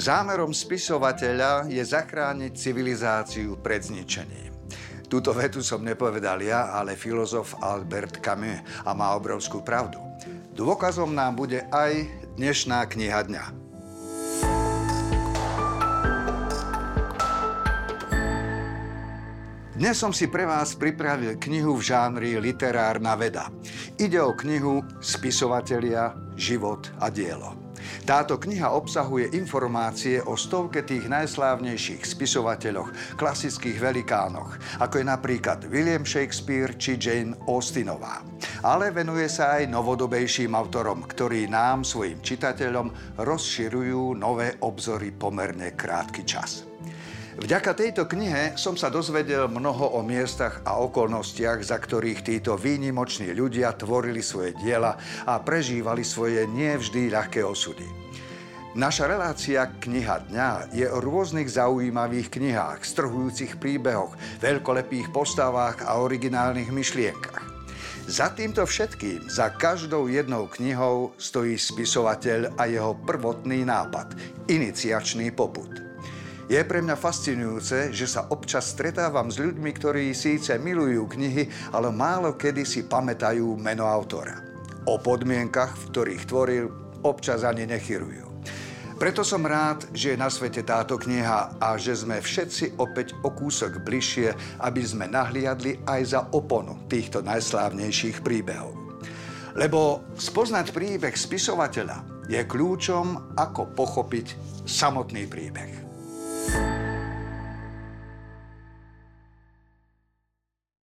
Zámerom spisovateľa je zachrániť civilizáciu pred zničením. Túto vetu som nepovedal ja, ale filozof Albert Camus a má obrovskú pravdu. Dôkazom nám bude aj dnešná kniha dňa. Dnes som si pre vás pripravil knihu v žánri literárna veda. Ide o knihu Spisovatelia, život a dielo. Táto kniha obsahuje informácie o stovke tých najslávnejších spisovateľoch, klasických velikánoch, ako je napríklad William Shakespeare či Jane Austenová. Ale venuje sa aj novodobejším autorom, ktorí nám, svojim čitateľom, rozširujú nové obzory pomerne krátky čas. Vďaka tejto knihe som sa dozvedel mnoho o miestach a okolnostiach, za ktorých títo výnimoční ľudia tvorili svoje diela a prežívali svoje nevždy ľahké osudy. Naša relácia Kniha dňa je o rôznych zaujímavých knihách, strhujúcich príbehoch, veľkolepých postavách a originálnych myšlienkach. Za týmto všetkým, za každou jednou knihou stojí spisovateľ a jeho prvotný nápad, iniciačný poput. Je pre mňa fascinujúce, že sa občas stretávam s ľuďmi, ktorí síce milujú knihy, ale málo kedy si pamätajú meno autora. O podmienkach, v ktorých tvoril, občas ani nechyrujú. Preto som rád, že je na svete táto kniha a že sme všetci opäť o kúsok bližšie, aby sme nahliadli aj za oponu týchto najslávnejších príbehov. Lebo spoznať príbeh spisovateľa je kľúčom, ako pochopiť samotný príbeh.